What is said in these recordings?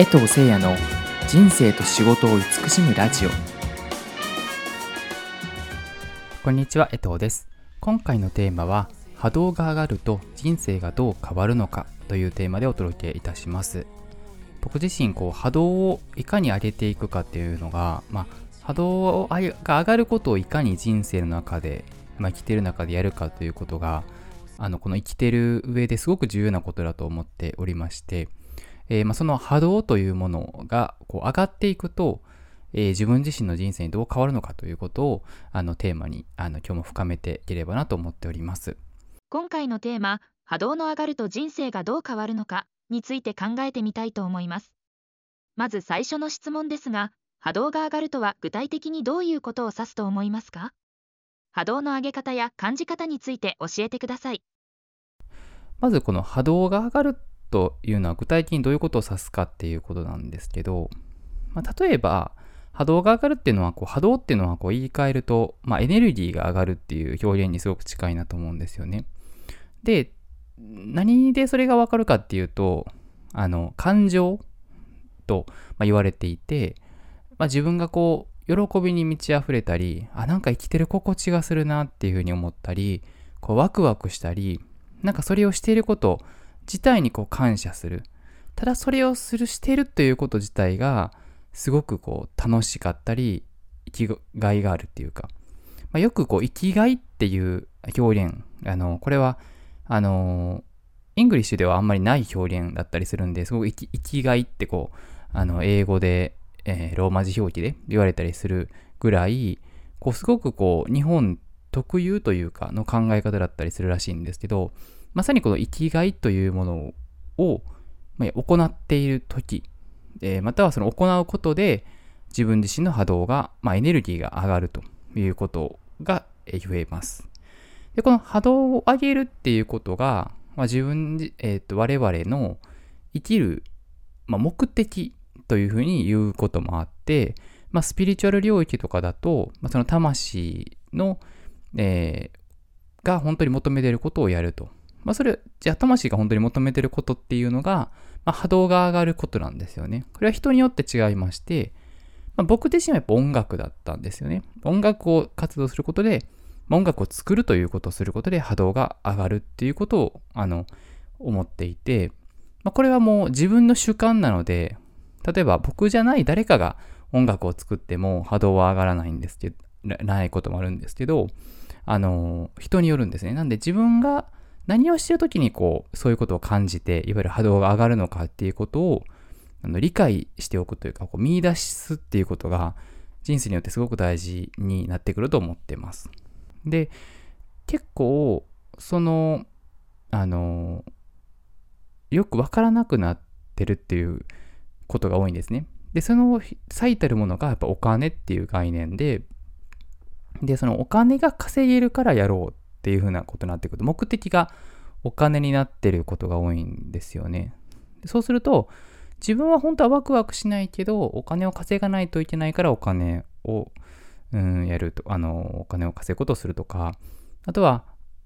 江藤誠也の人生と仕事を慈しむラジオ。こんにちは江藤です。今回のテーマは波動が上がると人生がどう変わるのかというテーマでお届けいたします。僕自身こう波動をいかに上げていくかっていうのが、まあ、波動が上がることをいかに人生の中で、まあ、生きてる中でやるかということがあのこの生きてる上ですごく重要なことだと思っておりましてえー、まあ、その波動というものがこう上がっていくと、えー、自分自身の人生にどう変わるのかということをあのテーマにあの今日も深めていければなと思っております。今回のテーマ波動の上がると人生がどう変わるのかについて考えてみたいと思います。まず最初の質問ですが波動が上がるとは具体的にどういうことを指すと思いますか？波動の上げ方や感じ方について教えてください。まずこの波動が上がるというのは具体的にどういうことを指すかっていうことなんですけど、まあ、例えば波動が上がるっていうのはこう波動っていうのはこう言い換えると、まあ、エネルギーが上がるっていう表現にすごく近いなと思うんですよね。で何でそれがわかるかっていうとあの感情と、ま言われていて、まあ、自分がこう喜びに満ち溢れたりあなんか生きてる心地がするなっていうふうに思ったりこうワクワクしたりなんかそれをしていること自体にこう感謝する。ただそれをする、してるということ自体が、すごくこう楽しかったり、生きがいがあるっていうか、まあ、よくこう生きがいっていう表現、あの、これは、あの、 English ではあんまりない表現だったりするんで、すごく生き生きがいってこう、あの、英語で、えー、ローマ字表記で言われたりするぐらい、こう、すごくこう、日本特有というかの考え方だったりするらしいんですけど、まさにこの生きがいというものを、行っている時、え、またはその行うことで自分自身の波動が、まあ、エネルギーが上がるということが言えます。で、この波動を上げるっていうことが、まあ、自分、えっ、ー、と、我々の生きる、まあ、目的というふうに言うこともあって、まあ、スピリチュアル領域とかだと、まあ、その魂の、えー、が本当に求めていることをやるとまあ、それ、じゃあ魂が本当に求めてることっていうのが、まあ、波動が上がることなんですよね。これは人によって違いまして、まあ、僕自身はやっぱ音楽だったんですよね。音楽を活動することで、音楽を作るということをすることで波動が上がるっていうことを、あの、思っていて、まあ、これはもう自分の主観なので、例えば僕じゃない誰かが音楽を作っても波動は上がらないんですけど、ないこともあるんですけど、あの、人によるんですね。なんで自分が何をしてる時にこう、そういうことを感じて、いわゆる波動が上がるのかっていうことを、あの理解しておくというか、こう見出すっていうことが、人生によってすごく大事になってくると思ってます。で、結構、その、あの、よくわからなくなってるっていうことが多いんですね。で、その最たるものがやっぱお金っていう概念で、で、そのお金が稼げるからやろうっっていうふうなことになってくると、目的がお金になってることが多いんですよね。そうすると、自分は本当はワクワクしないけど、お金を稼がないといけないからお金を、うん、やると、あの、お金を稼ぐことをするとか、あとは、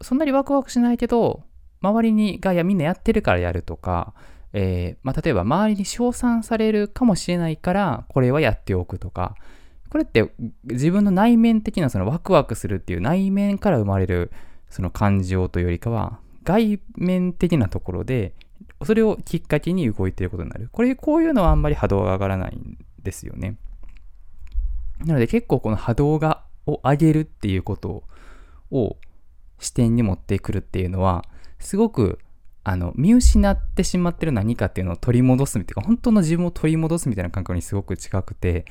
そんなにワクワクしないけど、周りにがやみんなやってるからやるとか、えー、まあ、例えば周りに称賛されるかもしれないから、これはやっておくとか、これって自分の内面的なそのワクワクするっていう内面から生まれるその感情というよりかは外面的なところでそれをきっかけに動いてることになる。これ、こういうのはあんまり波動が上がらないんですよね。なので結構この波動がを上げるっていうことを視点に持ってくるっていうのはすごくあの見失ってしまってる何かっていうのを取り戻すみたいな本当の自分を取り戻すみたいな感覚にすごく近くて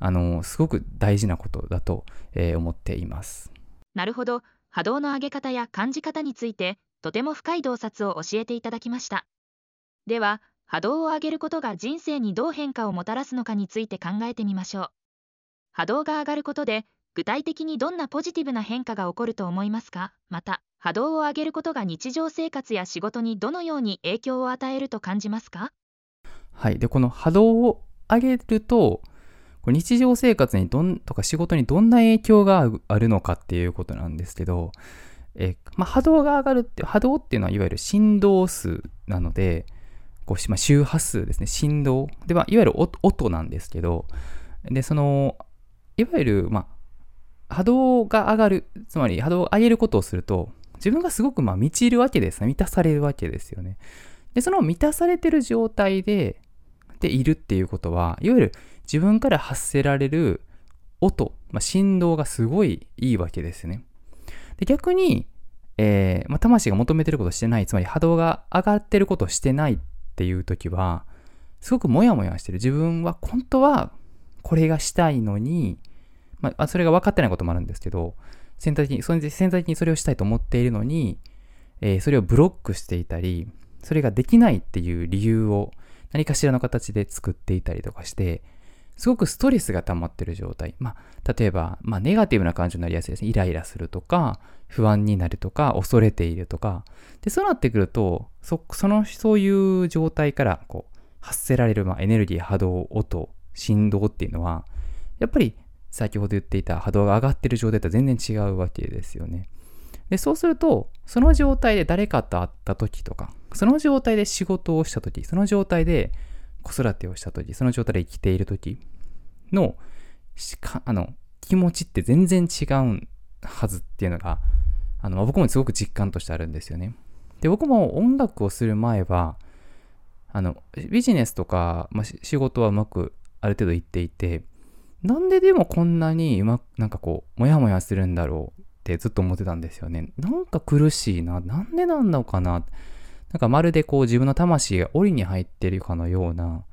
あの、すごく大事なことだと、えー、思っています。なるほど。波動の上げ方や感じ方について、とても深い洞察を教えていただきました。では、波動を上げることが人生にどう変化をもたらすのかについて考えてみましょう。波動が上がることで、具体的にどんなポジティブな変化が起こると思いますか？また、波動を上げることが日常生活や仕事にどのように影響を与えると感じますか？はい。で、この波動を上げると、日常生活にどんとか仕事にどんな影響があるのかっていうことなんですけど、えまあ、波動が上がるって波動っていうのはいわゆる振動数なのでこう、まあ、周波数ですね、振動。で、まあ、いわゆる音なんですけど、で、その、いわゆる、まあ、波動が上がる、つまり波動を上げることをすると、自分がすごくまあ満ちるわけですね。満たされるわけですよね。で、その満たされてる状態で、でいるっていうことは、いわゆる自分から発せられる音、まあ、振動がすごいいいわけですね。で逆に、えーまあ、魂が求めてることをしてない、つまり波動が上がってることをしてないっていう時は、すごくモヤモヤしてる。自分は本当はこれがしたいのに、まあ、それが分かってないこともあるんですけど、潜在的に、潜在的にそれをしたいと思っているのに、えー、それをブロックしていたり、それができないっていう理由を何かしらの形で作っていたりとかして、すごくストレスが溜まってる状態。まあ、例えば、まあ、ネガティブな感情になりやすいですね。イライラするとか、不安になるとか、恐れているとか。で、そうなってくると、そ、その、そういう状態から、こう、発せられる、まあ、エネルギー、波動、音、振動っていうのは、やっぱり、先ほど言っていた波動が上がってる状態とは全然違うわけですよね。で、そうすると、その状態で誰かと会った時とか、その状態で仕事をした時、その状態で子育てをした時、その状態で生きている時の、あの、気持ちって全然違うはずっていうのが、あの、僕もすごく実感としてあるんですよね。で、僕も音楽をする前は、あの、ビジネスとか、まあ、仕事はうまくある程度いっていて、なんででもこんなにうまく、なんかこう、もやもやするんだろうってずっと思ってたんですよね。なんか苦しいな。なんでなんのかな。なんかまるでこう自分の魂が檻に入ってるかのような、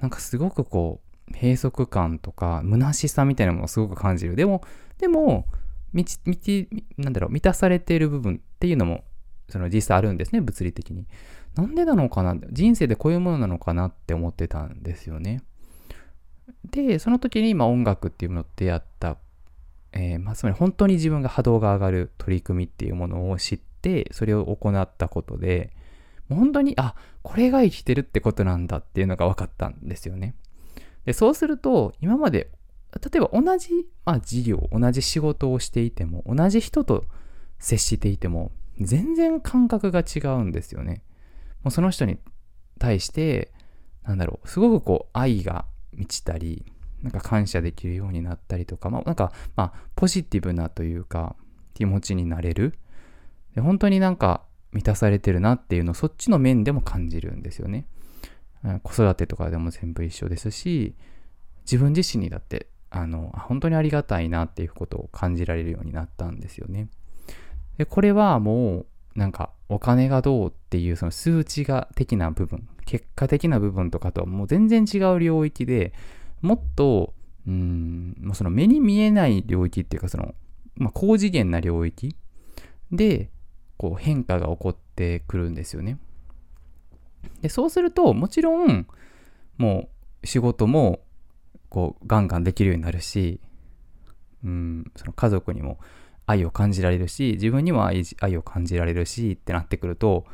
なんかすごくこう、閉塞感とか、虚しさみたいなものをすごく感じる。でも、でも、みち、みち、なんだろう、満たされている部分っていうのも、その実際あるんですね、物理的に。なんでなのかな人生でこういうものなのかなって思ってたんですよね。で、その時に今音楽っていうものと出会った、えー、まあ、つまり本当に自分が波動が上がる取り組みっていうものを知って、それを行ったことで、本当に、あ、これが生きてるってことなんだっていうのが分かったんですよね。で、そうすると、今まで、例えば同じ、まあ、事業、同じ仕事をしていても、同じ人と接していても、全然感覚が違うんですよね。もうその人に対して、なんだろう、すごくこう、愛が満ちたり、なんか感謝できるようになったりとか、まあ、なんか、まあ、ポジティブなというか、気持ちになれる。で本当になんか、満たされてるなっていうのをそっちの面でも感じるんですよね。子育てとかでも全部一緒ですし、自分自身にだって、あの、本当にありがたいなっていうことを感じられるようになったんですよね。で、これはもう、なんか、お金がどうっていうその数値が的な部分、結果的な部分とかとはもう全然違う領域で、もっと、うん、もうその目に見えない領域っていうか、その、まあ、高次元な領域で、こう変化が起こってくるんですよね。で、そうすると、もちろん、もう仕事も、こう、ガンガンできるようになるし、うん、その家族にも愛を感じられるし、自分にも愛を感じられるしってなってくると、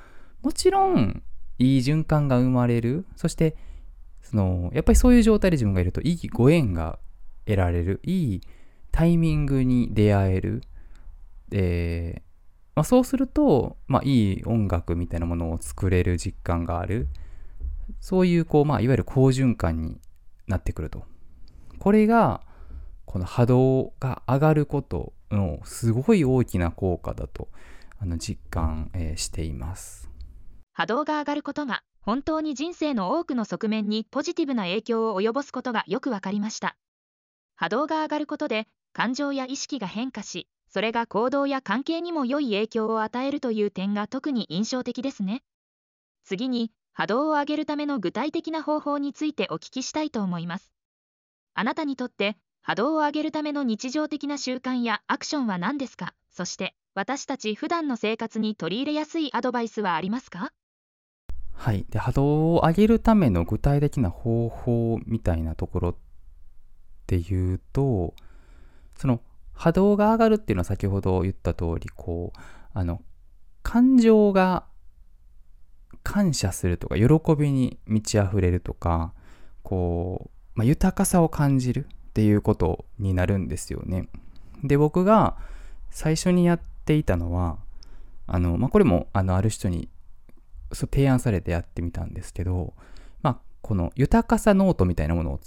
もちろん、いい循環が生まれる。そして、その、やっぱりそういう状態で自分がいると、いいご縁が得られる。いいタイミングに出会える。で、まあ、そうすると、まあ、いい音楽みたいなものを作れる実感がある。そういう、こう、まあ、いわゆる好循環になってくると。これが、この波動が上がることのすごい大きな効果だと、あの、実感、えー、しています。波動が上がることが、本当に人生の多くの側面にポジティブな影響を及ぼすことがよくわかりました。波動が上がることで、感情や意識が変化し、それが行動や関係にも良い影響を与えるという点が特に印象的ですね。次に、波動を上げるための具体的な方法についてお聞きしたいと思います。あなたにとって波動を上げるための日常的な習慣やアクションは何ですか？そして私たち普段の生活に取り入れやすいアドバイスはありますか？はい。で、波動を上げるための具体的な方法みたいなところっていうと、その波動が上がるっていうのは先ほど言った通り、こう、あの、感情が感謝するとか、喜びに満ち溢れるとか、こう、まあ、豊かさを感じるっていうことになるんですよね。で、僕が最初にやっていたのは、あの、まあ、これも、あの、ある人にそう提案されてやってみたんですけど、まあ、この豊かさノートみたいなものを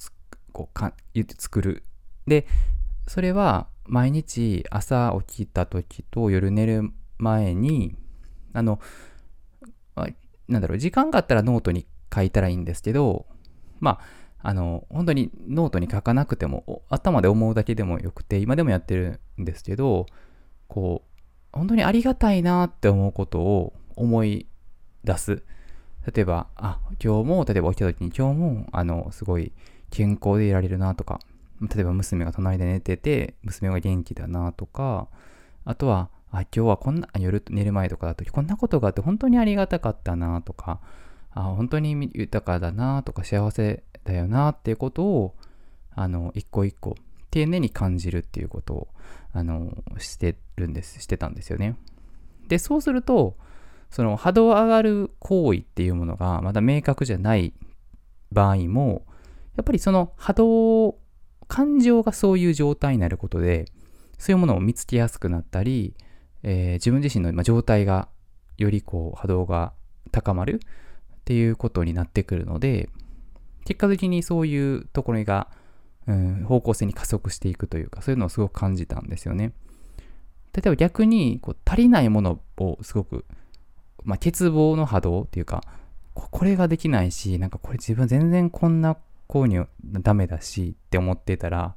こうか作る。で、それは毎日朝起きた時と夜寝る前に、あの、なんだろう、時間があったらノートに書いたらいいんですけど、まあ、あの、本当にノートに書かなくても、頭で思うだけでもよくて、今でもやってるんですけど、こう、本当にありがたいなって思うことを思い出す。例えば、あ、今日も、例えば起きた時に今日も、あの、すごい健康でいられるなとか、例えば娘が隣で寝てて、娘が元気だなとか、あとは、あ、今日はこんな、夜寝る前とかだと、こんなことがあって本当にありがたかったなとか、あ、本当に豊かだなとか、幸せだよなっていうことを、あの、一個一個、丁寧に感じるっていうことを、あの、してるんです、してたんですよね。で、そうすると、その波動上がる行為っていうものがまだ明確じゃない場合も、やっぱりその波動、感情がそういう状態になることで、そういうものを見つけやすくなったり、えー、自分自身の状態がよりこう波動が高まるっていうことになってくるので、結果的にそういうところが、うん、方向性に加速していくというか、そういうのをすごく感じたんですよね。例えば逆にこう足りないものをすごくまあ、欠乏の波動っていうか、これができないし、なんかこれ自分全然こんな購入ダメだしって思ってたら、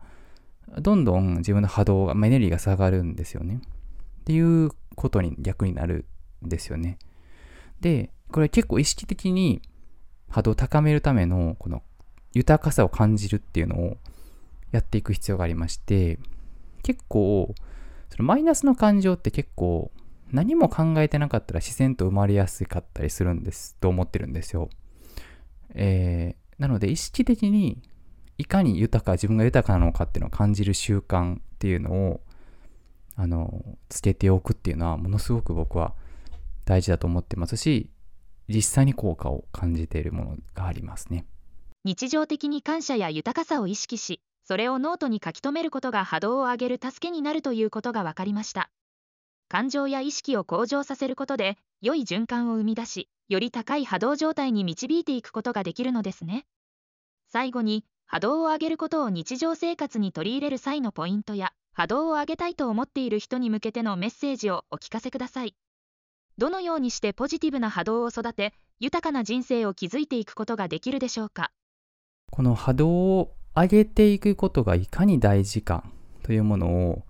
どんどん自分の波動が、まあ、エネルギーが下がるんですよね。っていうことに逆になるんですよね。で、これ結構意識的に波動を高めるためのこの豊かさを感じるっていうのをやっていく必要がありまして、結構、そのマイナスの感情って結構何も考えてなかったら自然と生まれやすかったりするんですと思ってるんですよ。え、なので意識的にいかに豊か、自分が豊かなのかっていうのを感じる習慣っていうのを、あの、つけておくっていうのはものすごく僕は大事だと思ってますし、実際に効果を感じているものがありますね。日常的に感謝や豊かさを意識し、それをノートに書き留めることが波動を上げる助けになるということが分かりました。感情や意識を向上させることで良い循環を生み出しより高い波動状態に導いていくことができるのですね。最後に波動を上げることを日常生活に取り入れる際のポイントや波動を上げたいと思っている人に向けてのメッセージをお聞かせください。どのようにしてポジティブな波動を育て豊かな人生を築いていくことができるでしょうか？この波動を上げていくことがいかに大事かというものを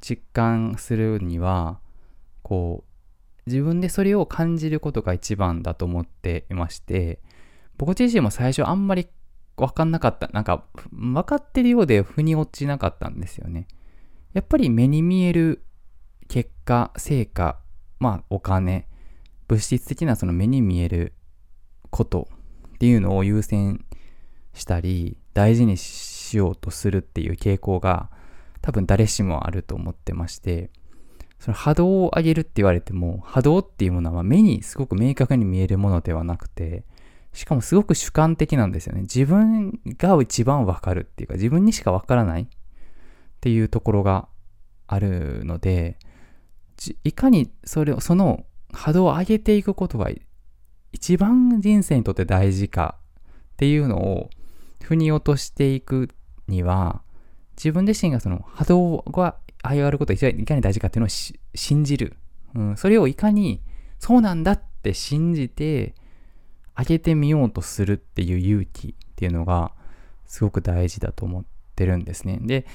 実感するには、こう、自分でそれを感じることが一番だと思っていまして、僕自身も最初あんまり分かんなかった。なんか、分かってるようで腑に落ちなかったんですよね。やっぱり目に見える結果、成果、まあお金、物質的なその目に見えることっていうのを優先したり、大事にしようとするっていう傾向が多分誰しもあると思ってまして、その波動を上げるって言われても、波動っていうものは目にすごく明確に見えるものではなくて、しかもすごく主観的なんですよね。自分が一番わかるっていうか、自分にしかわからないっていうところがあるので、いかにそれを、その波動を上げていくことが一番人生にとって大事かっていうのを腑に落としていくには、自分自身がその波動が上がることがいかに大事かっていうのを信じる。うん、それをいかにそうなんだって信じて上げてみようとするっていう勇気っていうのがすごく大事だと思ってるんですね。で、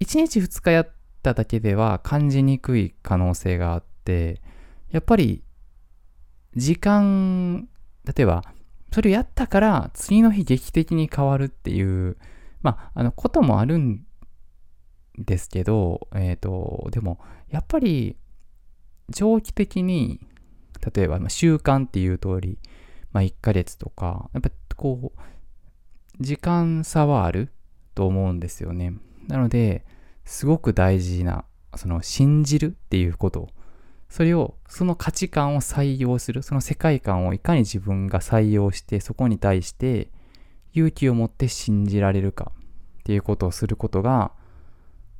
1日2日やっただけでは感じにくい可能性があって、やっぱり時間、例えばそれをやったから次の日劇的に変わるっていう、まあ、あのこともあるんですけど、えっ、ー、と、でも、やっぱり、長期的に、例えば、習慣っていう通り、まあ、1ヶ月とか、やっぱこう、時間差はあると思うんですよね。なので、すごく大事な、その、信じるっていうこと。それを、その価値観を採用する、その世界観をいかに自分が採用して、そこに対して勇気を持って信じられるかっていうことをすることが、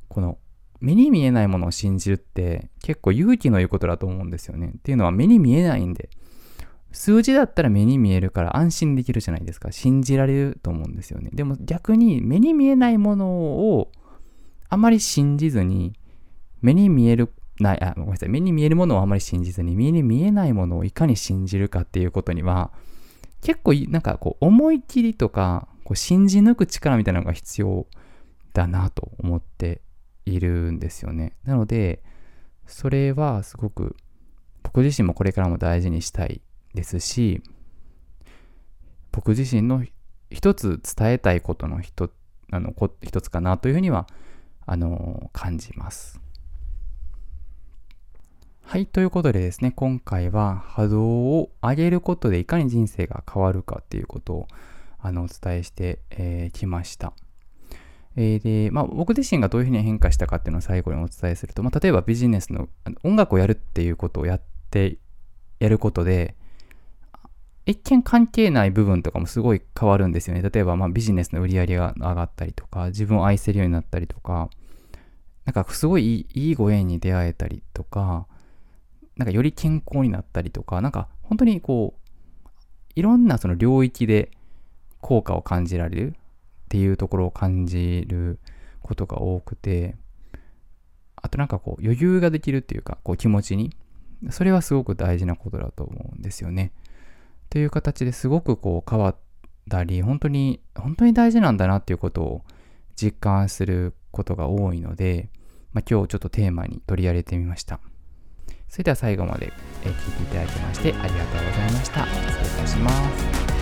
この目に見えないものを信じるって結構勇気のいることだと思うんですよね。っていうのは目に見えないんで、数字だったら目に見えるから安心できるじゃないですか。信じられると思うんですよね。でも逆に目に見えないものをあまり信じずに、目に見える、ない、あ、ごめんなさい。目に見えるものをあまり信じずに、目に見えないものをいかに信じるかっていうことには、結構なんかこう思い切りとか、こう信じ抜く力みたいなのが必要だなと思っているんですよね。なので、それはすごく僕自身もこれからも大事にしたいですし、僕自身の一つ伝えたいことの一あの一つかなというふうにはあの感じます。はい、ということでですね、今回は波動を上げることでいかに人生が変わるかっていうことをあのお伝えしてき、えー、ました。えー、で、まあ、僕自身がどういうふうに変化したかっていうのを最後にお伝えすると、まあ、例えばビジネスの音楽をやるっていうことをやってやることで、一見関係ない部分とかもすごい変わるんですよね。例えば、まあ、ビジネスの売り上げが上がったりとか、自分を愛せるようになったりとか、なんかすごいいいご縁に出会えたりとか、なんかより健康になったりとか、なんか本当にこう、いろんなその領域で効果を感じられるっていうところを感じることが多くて、あとなんかこう余裕ができるっていうか、こう気持ちに、それはすごく大事なことだと思うんですよね。という形ですごくこう変わったり、本当に、本当に大事なんだなっていうことを実感することが多いので、まあ、今日ちょっとテーマに取り上げてみました。それでは最後まで聞いていただきましてありがとうございました。失礼いたします。